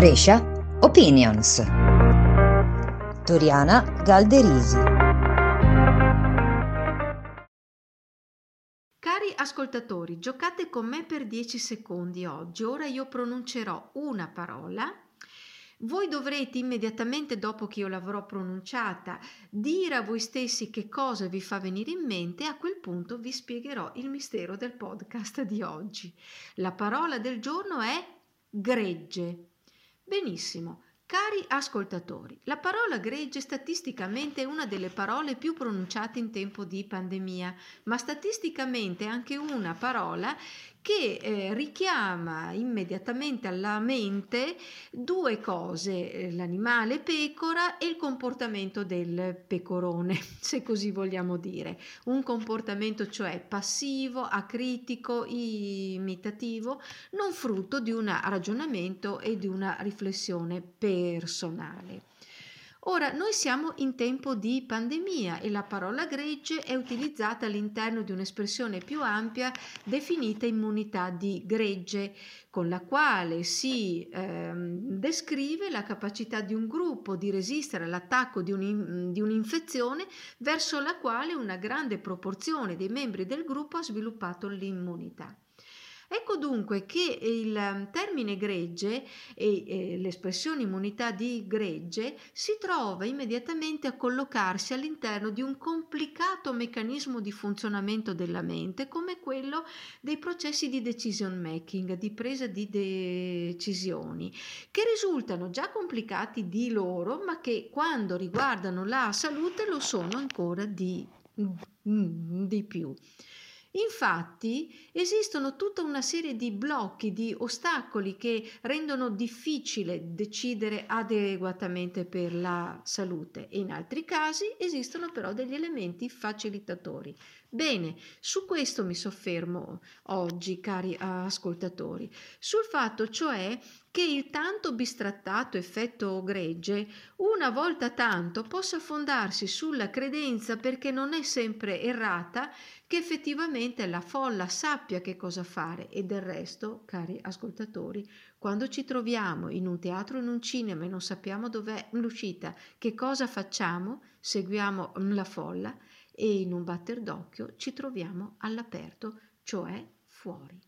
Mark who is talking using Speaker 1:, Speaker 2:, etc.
Speaker 1: Brescia Opinions. Toriana Galderisi.
Speaker 2: Cari ascoltatori, giocate con me per 10 secondi oggi. Ora io pronuncerò una parola voi dovrete immediatamente dopo che io l'avrò pronunciata dire a voi stessi che cosa vi fa venire in mente e a quel punto vi spiegherò il mistero del podcast di oggi. La parola del giorno è gregge. Benissimo. Cari ascoltatori, la parola gregge statisticamente è una delle parole più pronunciate in tempo di pandemia, ma statisticamente è anche una parola che eh, richiama immediatamente alla mente due cose, eh, l'animale pecora e il comportamento del pecorone, se così vogliamo dire. Un comportamento cioè passivo, acritico, imitativo, non frutto di un ragionamento e di una riflessione personale. Ora, noi siamo in tempo di pandemia e la parola gregge è utilizzata all'interno di un'espressione più ampia definita immunità di gregge, con la quale si ehm, descrive la capacità di un gruppo di resistere all'attacco di, un, di un'infezione verso la quale una grande proporzione dei membri del gruppo ha sviluppato l'immunità. Dunque che il ehm, termine gregge e, l'espressione immunità di gregge si trova immediatamente a collocarsi all'interno di un complicato meccanismo di funzionamento della mente come quello dei processi di decision making, di presa di decisioni, che risultano già complicati di loro, ma che quando riguardano la salute lo sono ancora di, di più. Infatti esistono tutta una serie di blocchi, di ostacoli che rendono difficile decidere adeguatamente per la salute e in altri casi esistono però degli elementi facilitatori. Bene, su questo mi soffermo oggi, cari ascoltatori, sul fatto cioè che il tanto bistrattato effetto gregge una volta tanto possa fondarsi sulla credenza, perché non è sempre errata, che effettivamente la folla sappia che cosa fare e del resto, cari ascoltatori, quando ci troviamo in un teatro o in un cinema e non sappiamo dov'è l'uscita, che cosa facciamo? Seguiamo la folla e in un batter d'occhio ci troviamo all'aperto, cioè fuori.